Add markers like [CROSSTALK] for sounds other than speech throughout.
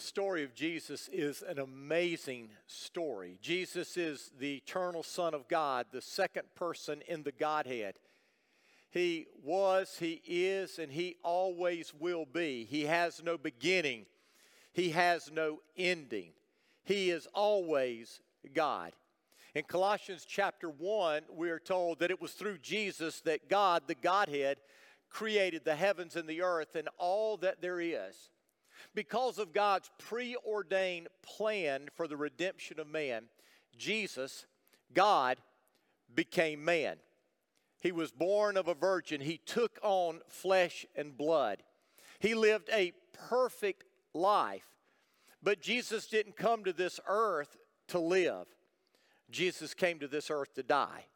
The story of Jesus is an amazing story. Jesus is the eternal Son of God, the second person in the Godhead. He was, He is, and He always will be. He has no beginning, He has no ending. He is always God. In Colossians chapter 1, we are told that it was through Jesus that God, the Godhead, created the heavens and the earth and all that there is. Because of God's preordained plan for the redemption of man, Jesus, God, became man. He was born of a virgin. He took on flesh and blood. He lived a perfect life. But Jesus didn't come to this earth to live, Jesus came to this earth to die.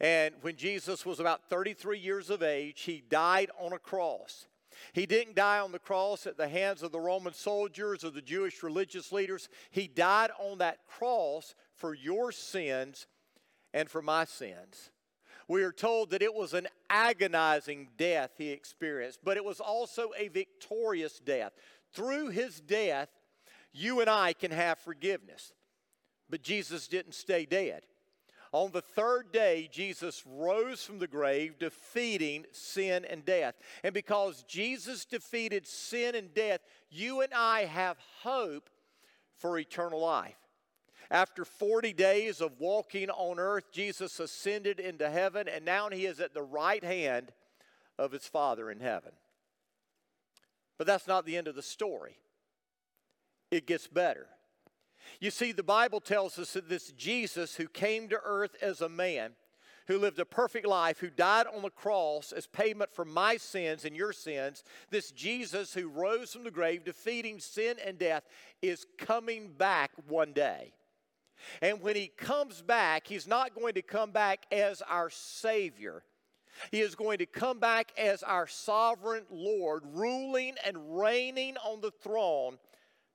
And when Jesus was about 33 years of age, he died on a cross. He didn't die on the cross at the hands of the Roman soldiers or the Jewish religious leaders. He died on that cross for your sins and for my sins. We are told that it was an agonizing death he experienced, but it was also a victorious death. Through his death, you and I can have forgiveness. But Jesus didn't stay dead. On the third day, Jesus rose from the grave, defeating sin and death. And because Jesus defeated sin and death, you and I have hope for eternal life. After 40 days of walking on earth, Jesus ascended into heaven, and now he is at the right hand of his Father in heaven. But that's not the end of the story, it gets better. You see, the Bible tells us that this Jesus who came to earth as a man, who lived a perfect life, who died on the cross as payment for my sins and your sins, this Jesus who rose from the grave, defeating sin and death, is coming back one day. And when he comes back, he's not going to come back as our Savior. He is going to come back as our sovereign Lord, ruling and reigning on the throne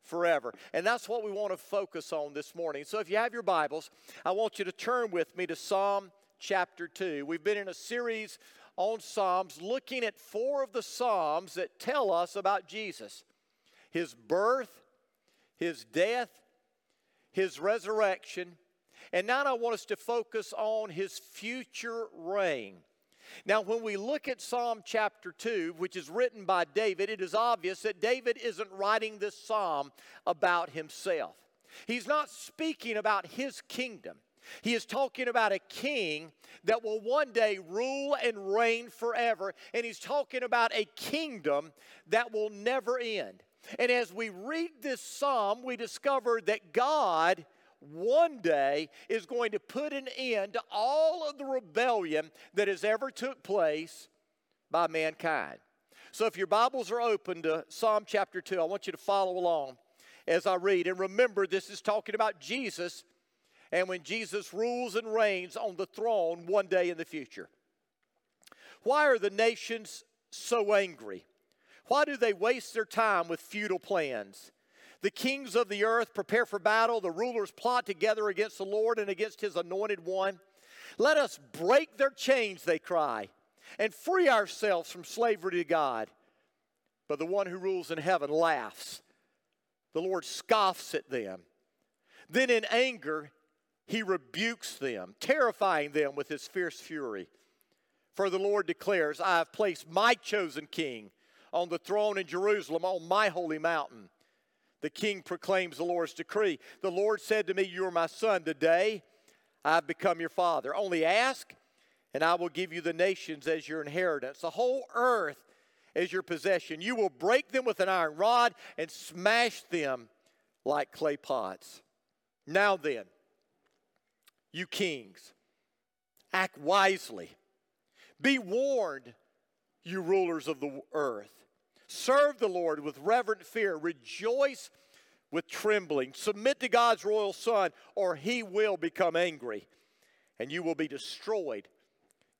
forever. And that's what we want to focus on this morning. So if you have your Bibles, I want you to turn with me to Psalm chapter 2. We've been in a series on Psalms looking at four of the Psalms that tell us about Jesus his birth, his death, his resurrection, and now I want us to focus on his future reign. Now, when we look at Psalm chapter 2, which is written by David, it is obvious that David isn't writing this psalm about himself. He's not speaking about his kingdom. He is talking about a king that will one day rule and reign forever. And he's talking about a kingdom that will never end. And as we read this psalm, we discover that God one day is going to put an end to all of the rebellion that has ever took place by mankind. So if your Bibles are open to Psalm chapter 2, I want you to follow along as I read. And remember, this is talking about Jesus and when Jesus rules and reigns on the throne one day in the future. Why are the nations so angry? Why do they waste their time with futile plans? The kings of the earth prepare for battle. The rulers plot together against the Lord and against his anointed one. Let us break their chains, they cry, and free ourselves from slavery to God. But the one who rules in heaven laughs. The Lord scoffs at them. Then in anger, he rebukes them, terrifying them with his fierce fury. For the Lord declares, I have placed my chosen king on the throne in Jerusalem, on my holy mountain. The king proclaims the Lord's decree. The Lord said to me, You are my son. Today I've become your father. Only ask, and I will give you the nations as your inheritance, the whole earth as your possession. You will break them with an iron rod and smash them like clay pots. Now then, you kings, act wisely. Be warned, you rulers of the earth. Serve the Lord with reverent fear. Rejoice with trembling. Submit to God's royal Son, or he will become angry, and you will be destroyed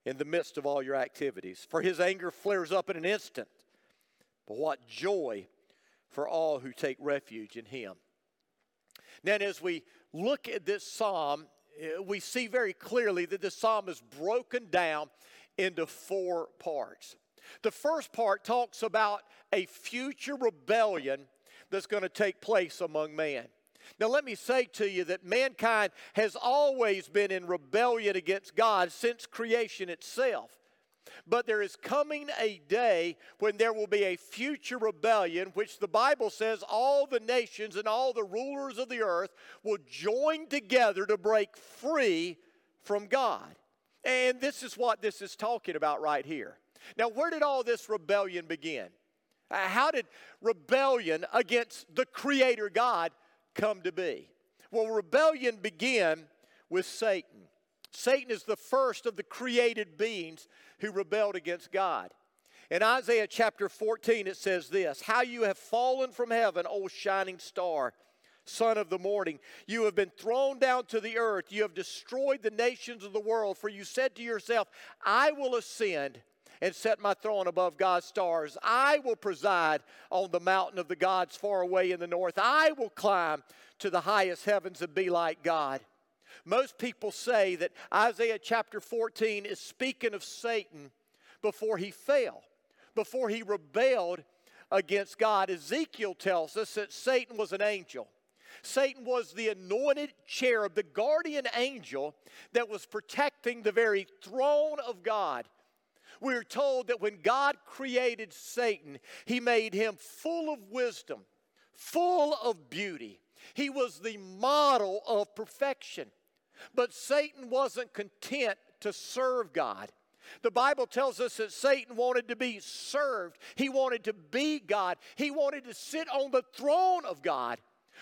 in the midst of all your activities. For his anger flares up in an instant. But what joy for all who take refuge in him. Now, as we look at this psalm, eh, we see very clearly that this psalm is broken down into four parts. The first part talks about a future rebellion that's going to take place among man. Now, let me say to you that mankind has always been in rebellion against God since creation itself. But there is coming a day when there will be a future rebellion, which the Bible says all the nations and all the rulers of the earth will join together to break free from God. And this is what this is talking about right here. Now, where did all this rebellion begin? Uh, how did rebellion against the Creator God come to be? Well, rebellion began with Satan. Satan is the first of the created beings who rebelled against God. In Isaiah chapter 14, it says this How you have fallen from heaven, O shining star, son of the morning. You have been thrown down to the earth. You have destroyed the nations of the world. For you said to yourself, I will ascend and set my throne above God's stars. I will preside on the mountain of the gods far away in the north. I will climb to the highest heavens and be like God. Most people say that Isaiah chapter 14 is speaking of Satan before he fell, before he rebelled against God. Ezekiel tells us that Satan was an angel. Satan was the anointed cherub, the guardian angel that was protecting the very throne of God. We're told that when God created Satan, he made him full of wisdom, full of beauty. He was the model of perfection. But Satan wasn't content to serve God. The Bible tells us that Satan wanted to be served. He wanted to be God. He wanted to sit on the throne of God.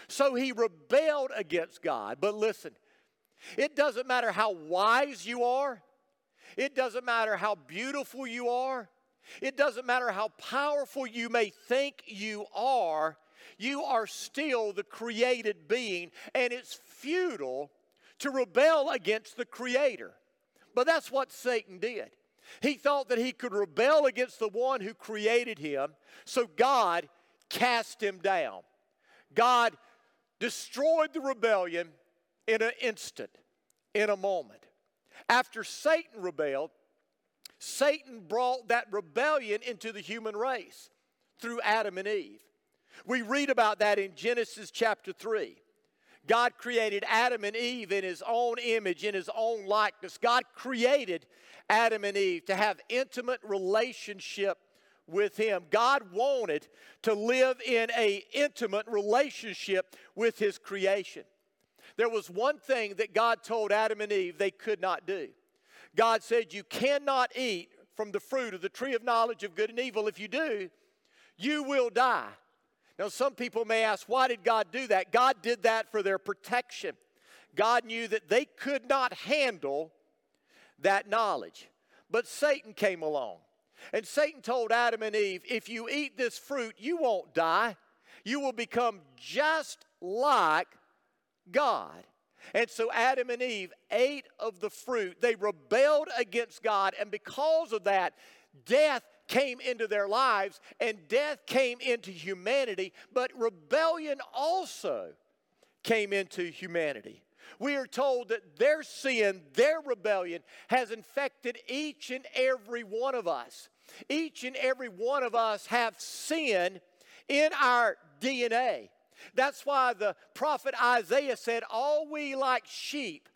So he rebelled against God. But listen, it doesn't matter how wise you are, it doesn't matter how beautiful you are, it doesn't matter how powerful you may think you are, you are still the created being, and it's futile to rebel against the Creator. But that's what Satan did. He thought that he could rebel against the one who created him, so God cast him down. God destroyed the rebellion in an instant, in a moment. After Satan rebelled, Satan brought that rebellion into the human race through Adam and Eve. We read about that in Genesis chapter 3. God created Adam and Eve in his own image, in his own likeness. God created Adam and Eve to have intimate relationship with him. God wanted to live in a intimate relationship with his creation. There was one thing that God told Adam and Eve they could not do. God said, You cannot eat from the fruit of the tree of knowledge of good and evil. If you do, you will die. Now, some people may ask, why did God do that? God did that for their protection. God knew that they could not handle that knowledge. But Satan came along. And Satan told Adam and Eve, if you eat this fruit, you won't die. You will become just like God. And so Adam and Eve ate of the fruit. They rebelled against God. And because of that, death came into their lives and death came into humanity, but rebellion also came into humanity. We are told that their sin, their rebellion, has infected each and every one of us. Each and every one of us have sin in our DNA. That's why the prophet Isaiah said, All we like sheep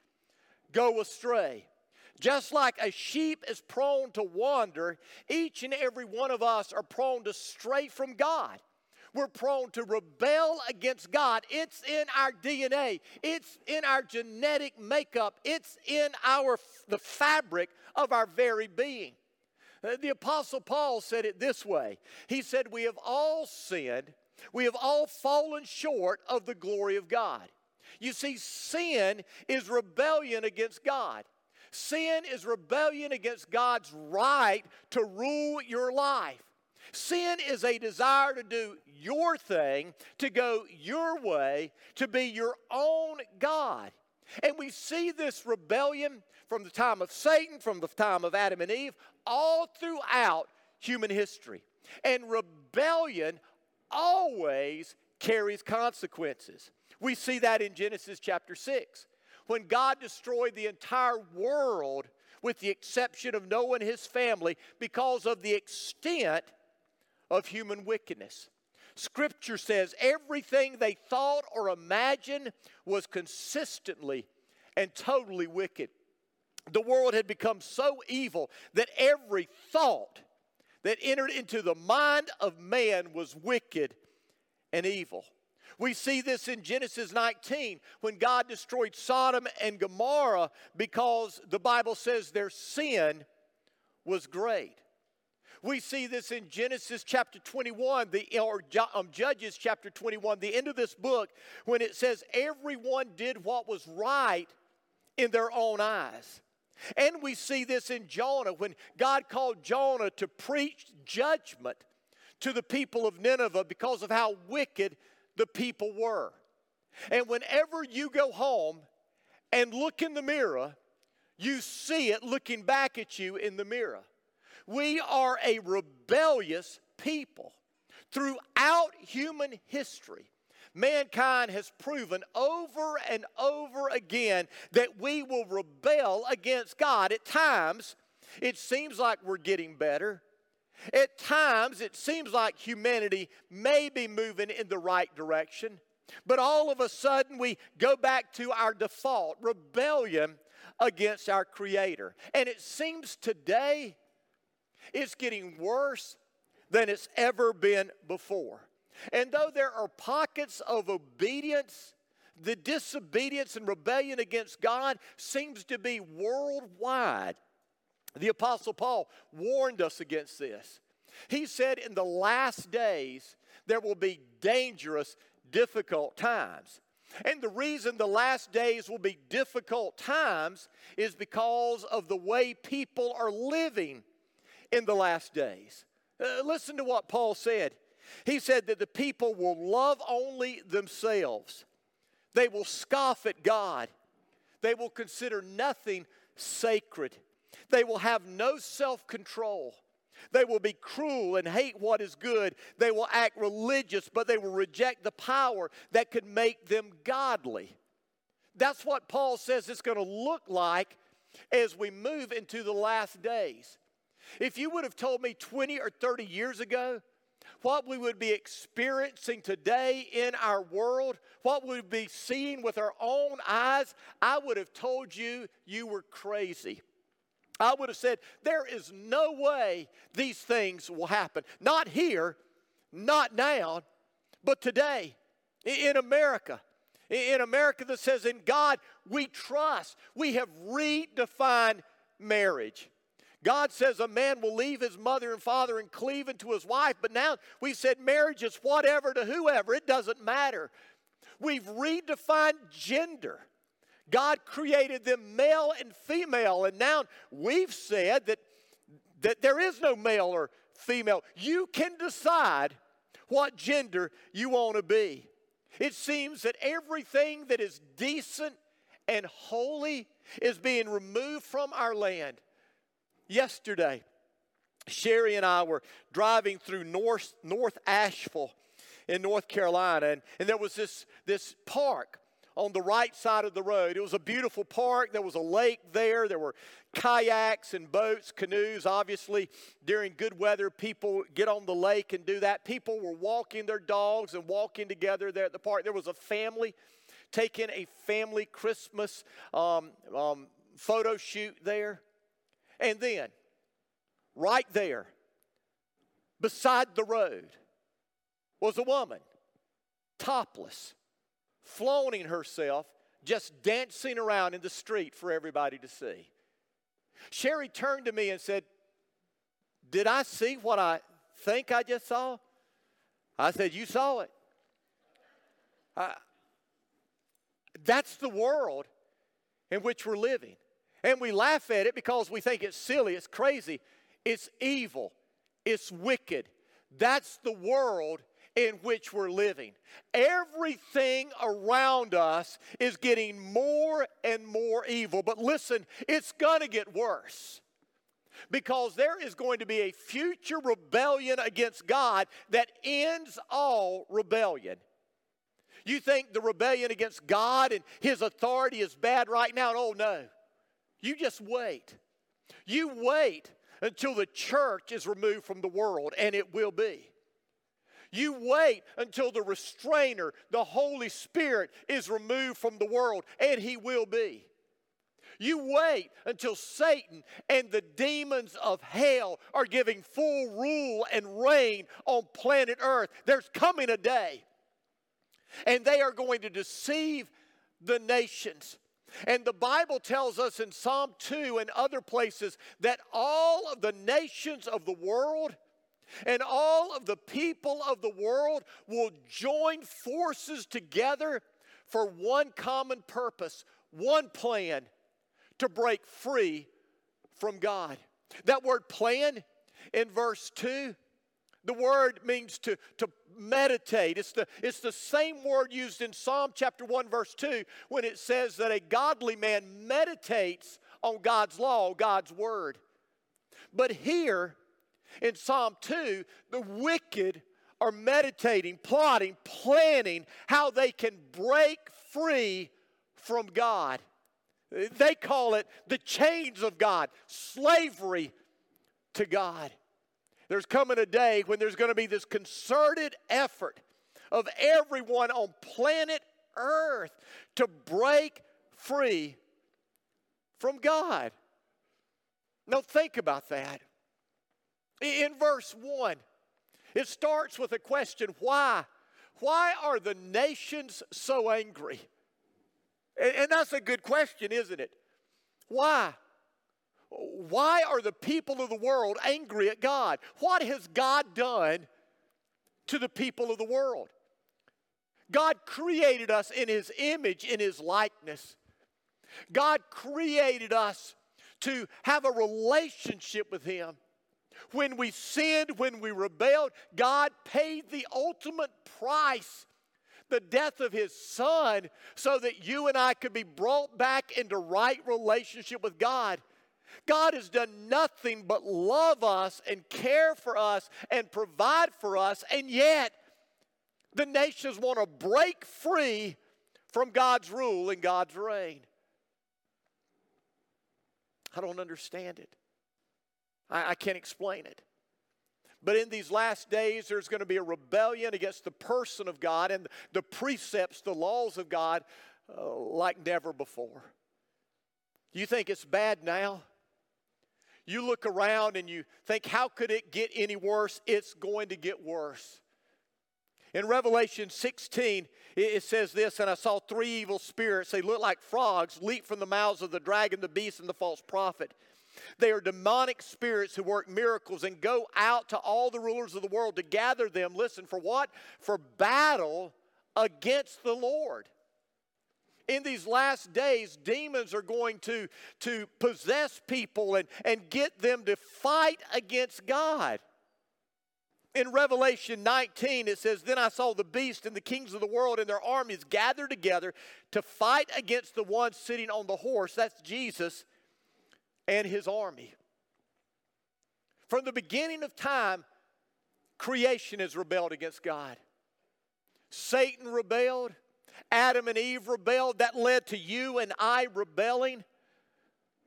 go astray. Just like a sheep is prone to wander, each and every one of us are prone to stray from God. We're prone to rebel against God. It's in our DNA. It's in our genetic makeup. It's in our the fabric of our very being. The apostle Paul said it this way. He said, "We have all sinned. We have all fallen short of the glory of God." You see, sin is rebellion against God. Sin is rebellion against God's right to rule your life. Sin is a desire to do your thing, to go your way, to be your own God. And we see this rebellion from the time of Satan, from the time of Adam and Eve, all throughout human history. And rebellion always carries consequences. We see that in Genesis chapter 6 when God destroyed the entire world with the exception of Noah and his family because of the extent of human wickedness. Scripture says everything they thought or imagined was consistently and totally wicked. The world had become so evil that every thought that entered into the mind of man was wicked and evil. We see this in Genesis 19 when God destroyed Sodom and Gomorrah because the Bible says their sin was great. We see this in Genesis chapter 21, the, or um, Judges chapter 21, the end of this book, when it says everyone did what was right in their own eyes. And we see this in Jonah when God called Jonah to preach judgment to the people of Nineveh because of how wicked the people were. And whenever you go home and look in the mirror, you see it looking back at you in the mirror. We are a rebellious people. Throughout human history, mankind has proven over and over again that we will rebel against God. At times, it seems like we're getting better. At times, it seems like humanity may be moving in the right direction. But all of a sudden, we go back to our default rebellion against our Creator. And it seems today it's getting worse than it's ever been before. And though there are pockets of obedience, the disobedience and rebellion against God seems to be worldwide. The Apostle Paul warned us against this. He said, In the last days, there will be dangerous, difficult times. And the reason the last days will be difficult times is because of the way people are living in the last days. Uh, listen to what Paul said. He said that the people will love only themselves, they will scoff at God, they will consider nothing sacred, they will have no self control. They will be cruel and hate what is good. They will act religious, but they will reject the power that could make them godly. That's what Paul says it's going to look like as we move into the last days. If you would have told me 20 or 30 years ago what we would be experiencing today in our world, what we would be seeing with our own eyes, I would have told you you were crazy. I would have said, There is no way these things will happen. Not here, not now, but today in America. In America, that says, In God we trust. We have redefined marriage. God says a man will leave his mother and father and cleave unto his wife, but now we said marriage is whatever to whoever. It doesn't matter. We've redefined gender. God created them male and female, and now we've said that, that there is no male or female. You can decide what gender you want to be. It seems that everything that is decent and holy is being removed from our land. Yesterday, Sherry and I were driving through North, North Asheville in North Carolina, and, and there was this, this park on the right side of the road. It was a beautiful park. There was a lake there. There were kayaks and boats, canoes. Obviously, during good weather, people get on the lake and do that. People were walking their dogs and walking together there at the park. There was a family taking a family Christmas um, um, photo shoot there. And then, right there, beside the road, was a woman, topless flaunting herself, just dancing around in the street for everybody to see. Sherry turned to me and said, Did I see what I think I just saw? I said, You saw it. I, that's the world in which we're living. And we laugh at it because we think it's silly, it's crazy, it's evil, it's wicked. That's the world in which we're living. Everything around us is getting more and more evil. But listen, it's going to get worse because there is going to be a future rebellion against God that ends all rebellion. You think the rebellion against God and His authority is bad right now? Oh, no. You just wait. You wait until the church is removed from the world, and it will be. You wait until the restrainer, the Holy Spirit, is removed from the world, and He will be. You wait until Satan and the demons of hell are giving full rule and reign on planet Earth. There's coming a day, and they are going to deceive the nations. And the Bible tells us in Psalm 2 and other places that all of the nations of the world and all of the people of the world will join forces together for one common purpose, one plan to break free from God. That word plan in verse 2, the word means to, to meditate. It's the, it's the same word used in Psalm chapter 1, verse 2, when it says that a godly man meditates on God's law, God's word. But here in Psalm 2, the wicked are meditating, plotting, planning how they can break free from God. They call it the chains of God, slavery to God. There's coming a day when there's going to be this concerted effort of everyone on planet Earth to break free from God. Now, think about that. In verse 1, it starts with a question why? Why are the nations so angry? And that's a good question, isn't it? Why? Why are the people of the world angry at God? What has God done to the people of the world? God created us in His image, in His likeness. God created us to have a relationship with Him. When we sinned, when we rebelled, God paid the ultimate price the death of his son so that you and I could be brought back into right relationship with God. God has done nothing but love us and care for us and provide for us, and yet the nations want to break free from God's rule and God's reign. I don't understand it. I, I can't explain it. But in these last days, there's going to be a rebellion against the person of God and the precepts, the laws of God, uh, like never before. You think it's bad now? You look around and you think, how could it get any worse? It's going to get worse. In Revelation 16, it says this, and I saw three evil spirits. They look like frogs, leap from the mouths of the dragon, the beast, and the false prophet. They are demonic spirits who work miracles and go out to all the rulers of the world to gather them. Listen, for what? For battle against the Lord. In these last days, demons are going to, to possess people and, and get them to fight against God. In Revelation 19, it says, Then I saw the beast and the kings of the world and their armies gathered together to fight against the one sitting on the horse. That's Jesus and his army. From the beginning of time, creation has rebelled against God. Satan rebelled, Adam and Eve rebelled. That led to you and I rebelling.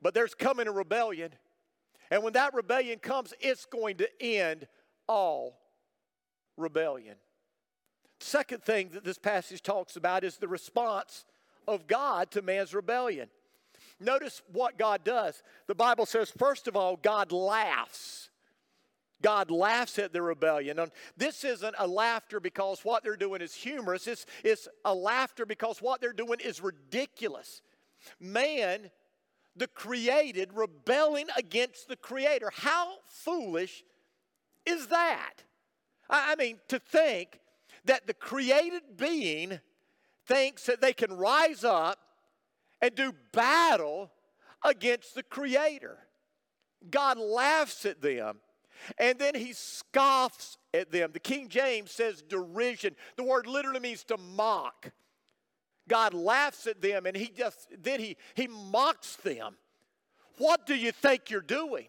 But there's coming a rebellion. And when that rebellion comes, it's going to end all rebellion. Second thing that this passage talks about is the response of God to man's rebellion. Notice what God does. The Bible says, first of all, God laughs. God laughs at the rebellion. And this isn't a laughter because what they're doing is humorous, it's, it's a laughter because what they're doing is ridiculous. Man, the created, rebelling against the Creator. How foolish is that? I mean, to think that the created being thinks that they can rise up and do battle against the Creator. God laughs at them and then he scoffs at them. The King James says derision. The word literally means to mock. God laughs at them and he just then he he mocks them. What do you think you're doing?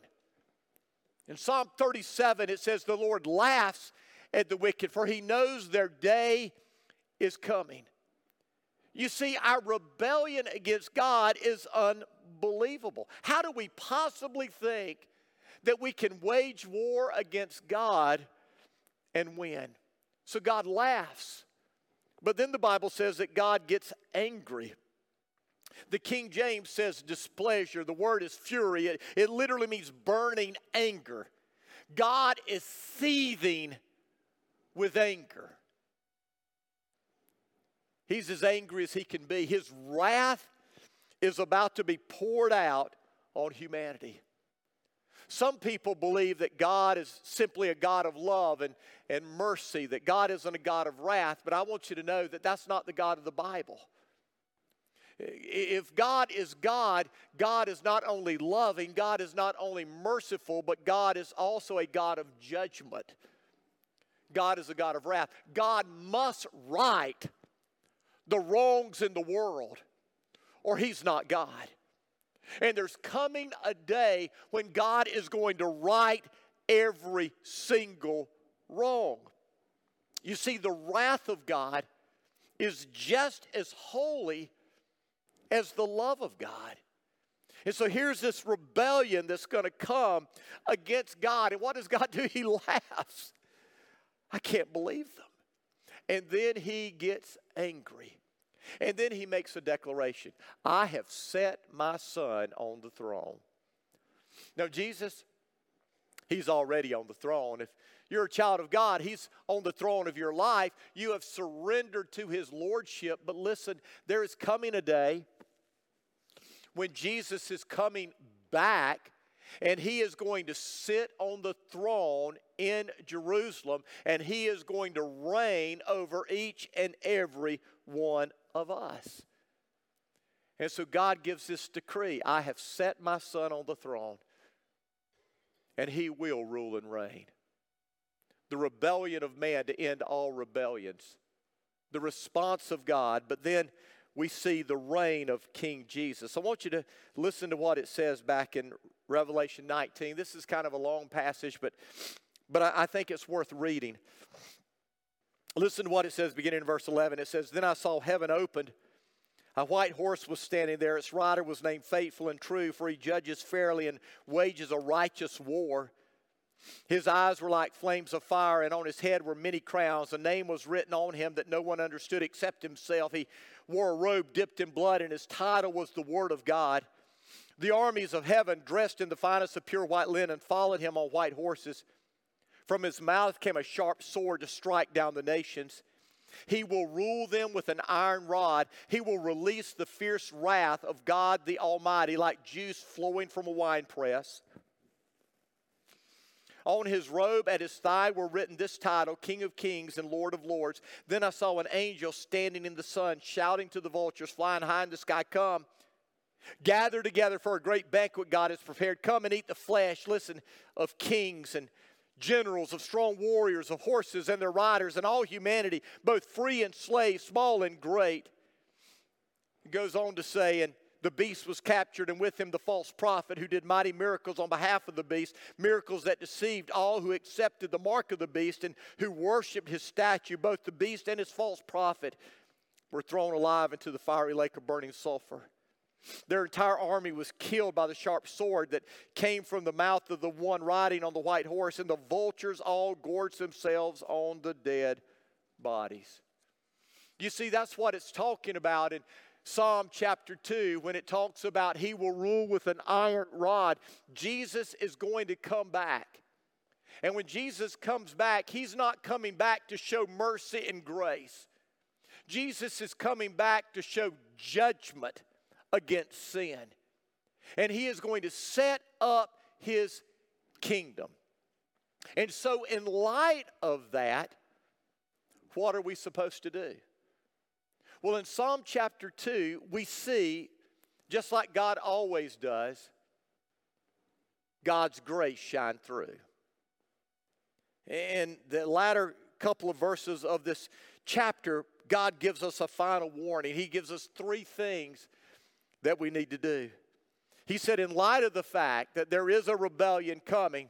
In Psalm 37 it says the Lord laughs at the wicked for he knows their day is coming. You see, our rebellion against God is unbelievable. How do we possibly think that we can wage war against God and win? So God laughs. But then the Bible says that God gets angry. The King James says displeasure. The word is fury. It, it literally means burning anger. God is seething with anger. He's as angry as he can be. His wrath is about to be poured out on humanity. Some people believe that God is simply a God of love and, and mercy, that God isn't a God of wrath, but I want you to know that that's not the God of the Bible. If God is God, God is not only loving, God is not only merciful, but God is also a God of judgment. God is a God of wrath. God must right the wrongs in the world, or He's not God. And there's coming a day when God is going to right every single wrong. You see, the wrath of God is just as holy as the love of God. And so here's this rebellion that's going to come against God. And what does God do? [LAUGHS] He laughs. I can't believe them. And then he gets angry. And then he makes a declaration I have set my son on the throne. Now, Jesus, he's already on the throne. If you're a child of God, he's on the throne of your life. You have surrendered to his lordship. But listen, there is coming a day when Jesus is coming back and he is going to sit on the throne in Jerusalem and he is going to reign over each and every one of us. And so God gives this decree I have set my son on the throne, and he will rule and reign. The rebellion of man to end all rebellions, the response of God, but then we see the reign of King Jesus. I want you to listen to what it says back in Revelation 19. This is kind of a long passage, but, but I, I think it's worth reading. Listen to what it says beginning in verse 11. It says, Then I saw heaven opened. A white horse was standing there. Its rider was named Faithful and True, for he judges fairly and wages a righteous war. His eyes were like flames of fire, and on his head were many crowns. A name was written on him that no one understood except himself. He wore a robe dipped in blood, and his title was the Word of God. The armies of heaven, dressed in the finest of pure white linen, followed him on white horses. From his mouth came a sharp sword to strike down the nations. He will rule them with an iron rod. He will release the fierce wrath of God the Almighty like juice flowing from a winepress. On his robe at his thigh were written this title King of Kings and Lord of Lords. Then I saw an angel standing in the sun, shouting to the vultures flying high in the sky, Come, gather together for a great banquet God has prepared. Come and eat the flesh, listen, of kings and generals, of strong warriors, of horses and their riders, and all humanity, both free and slave, small and great. It goes on to say, and the beast was captured, and with him the false prophet who did mighty miracles on behalf of the beast, miracles that deceived all who accepted the mark of the beast and who worshiped his statue. Both the beast and his false prophet were thrown alive into the fiery lake of burning sulfur. Their entire army was killed by the sharp sword that came from the mouth of the one riding on the white horse, and the vultures all gorged themselves on the dead bodies. You see, that's what it's talking about in Psalm chapter 2 when it talks about he will rule with an iron rod. Jesus is going to come back. And when Jesus comes back, he's not coming back to show mercy and grace. Jesus is coming back to show judgment against sin. And he is going to set up his kingdom. And so, in light of that, what are we supposed to do? Well, in Psalm chapter 2, we see, just like God always does, God's grace shine through. And the latter couple of verses of this chapter, God gives us a final warning. He gives us three things that we need to do. He said, in light of the fact that there is a rebellion coming,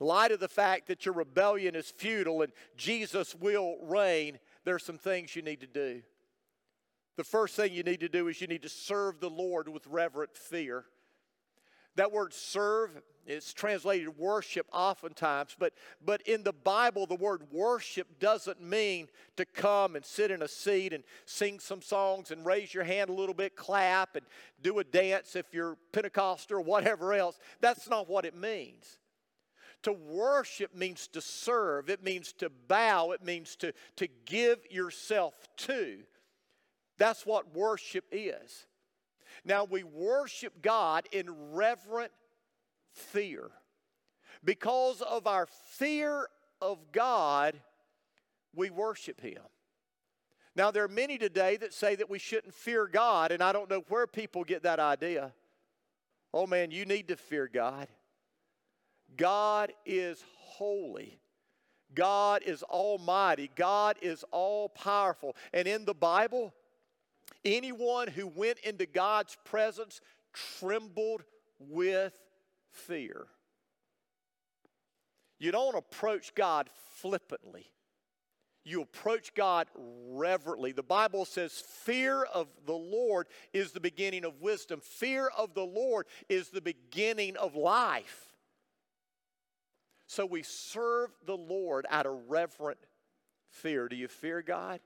in light of the fact that your rebellion is futile and Jesus will reign, there are some things you need to do. The first thing you need to do is you need to serve the Lord with reverent fear. That word serve is translated worship oftentimes, but, but in the Bible, the word worship doesn't mean to come and sit in a seat and sing some songs and raise your hand a little bit, clap, and do a dance if you're Pentecostal or whatever else. That's not what it means. To worship means to serve, it means to bow, it means to, to give yourself to. That's what worship is. Now, we worship God in reverent fear. Because of our fear of God, we worship Him. Now, there are many today that say that we shouldn't fear God, and I don't know where people get that idea. Oh man, you need to fear God. God is holy. God is almighty. God is all powerful. And in the Bible, anyone who went into God's presence trembled with fear. You don't approach God flippantly. You approach God reverently. The Bible says, Fear of the Lord is the beginning of wisdom. Fear of the Lord is the beginning of life. So we serve the Lord out of reverent fear. Do you fear God?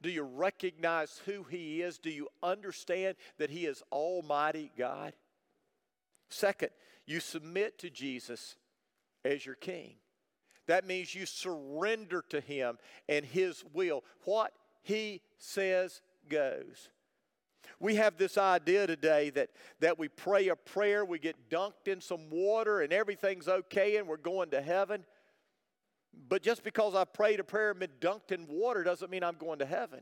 Do you recognize who He is? Do you understand that He is Almighty God? Second, you submit to Jesus as your King. That means you surrender to Him and His will. What He says goes. We have this idea today that, that we pray a prayer, we get dunked in some water, and everything's okay, and we're going to heaven. But just because I prayed a prayer and been dunked in water doesn't mean I'm going to heaven.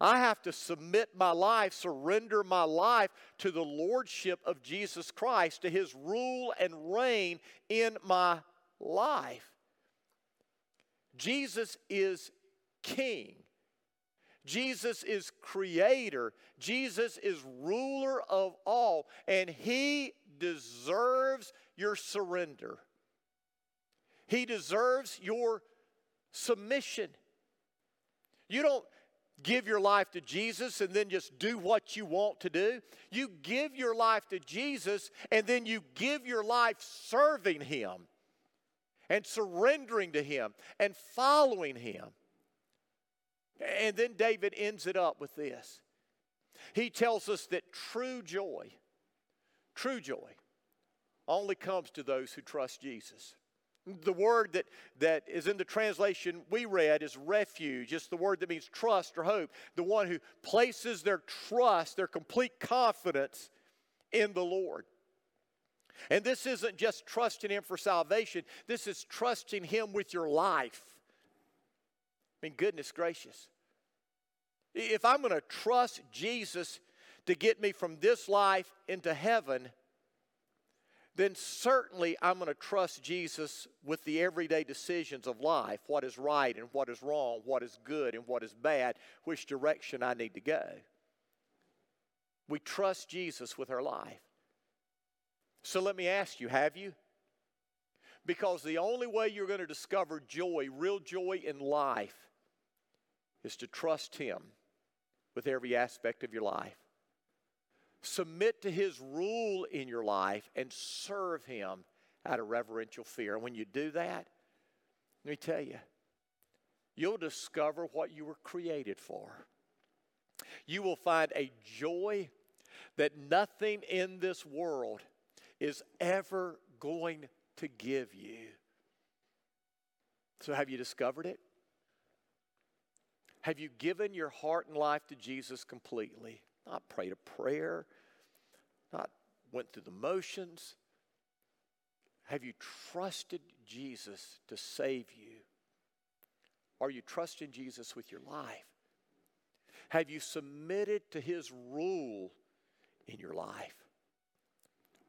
I have to submit my life, surrender my life to the lordship of Jesus Christ, to his rule and reign in my life. Jesus is king. Jesus is creator. Jesus is ruler of all, and he deserves your surrender. He deserves your submission. You don't give your life to Jesus and then just do what you want to do. You give your life to Jesus and then you give your life serving Him and surrendering to Him and following Him. And then David ends it up with this. He tells us that true joy, true joy, only comes to those who trust Jesus. The word that, that is in the translation we read is refuge. It's the word that means trust or hope. The one who places their trust, their complete confidence in the Lord. And this isn't just trusting Him for salvation, this is trusting Him with your life. I mean, goodness gracious. If I'm going to trust Jesus to get me from this life into heaven, then certainly I'm going to trust Jesus with the everyday decisions of life what is right and what is wrong, what is good and what is bad, which direction I need to go. We trust Jesus with our life. So let me ask you have you? Because the only way you're going to discover joy, real joy in life, is to trust Him with every aspect of your life. Submit to His rule in your life and serve Him out of reverential fear. And when you do that, let me tell you, you'll discover what you were created for. You will find a joy that nothing in this world is ever going to give you. So, have you discovered it? Have you given your heart and life to Jesus completely? Not prayed a prayer, not went through the motions. Have you trusted Jesus to save you? Are you trusting Jesus with your life? Have you submitted to his rule in your life?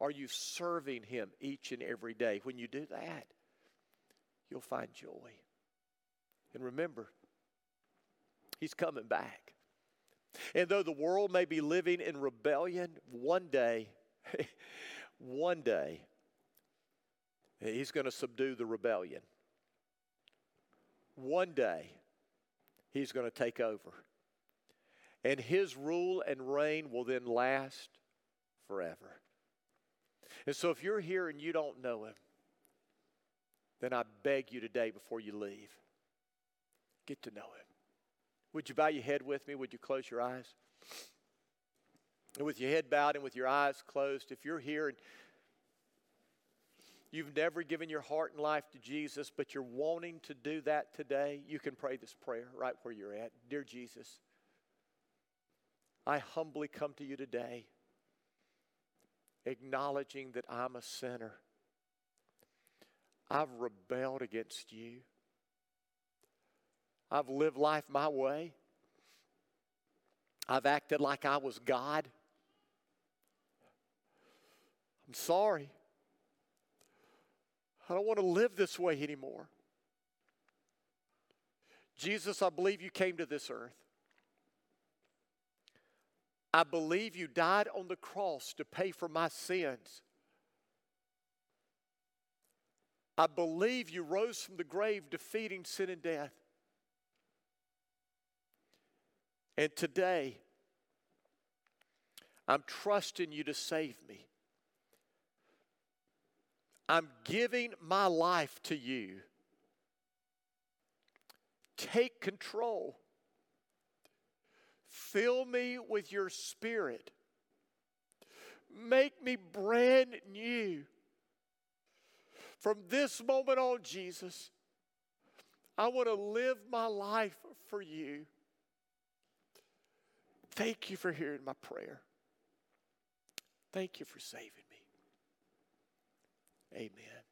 Are you serving him each and every day? When you do that, you'll find joy. And remember, he's coming back. And though the world may be living in rebellion, one day, [LAUGHS] one day, he's going to subdue the rebellion. One day, he's going to take over. And his rule and reign will then last forever. And so if you're here and you don't know him, then I beg you today before you leave, get to know him. Would you bow your head with me? Would you close your eyes? And with your head bowed and with your eyes closed, if you're here and you've never given your heart and life to Jesus, but you're wanting to do that today, you can pray this prayer right where you're at. Dear Jesus, I humbly come to you today, acknowledging that I'm a sinner. I've rebelled against you. I've lived life my way. I've acted like I was God. I'm sorry. I don't want to live this way anymore. Jesus, I believe you came to this earth. I believe you died on the cross to pay for my sins. I believe you rose from the grave defeating sin and death. And today, I'm trusting you to save me. I'm giving my life to you. Take control. Fill me with your spirit. Make me brand new. From this moment on, Jesus, I want to live my life for you. Thank you for hearing my prayer. Thank you for saving me. Amen.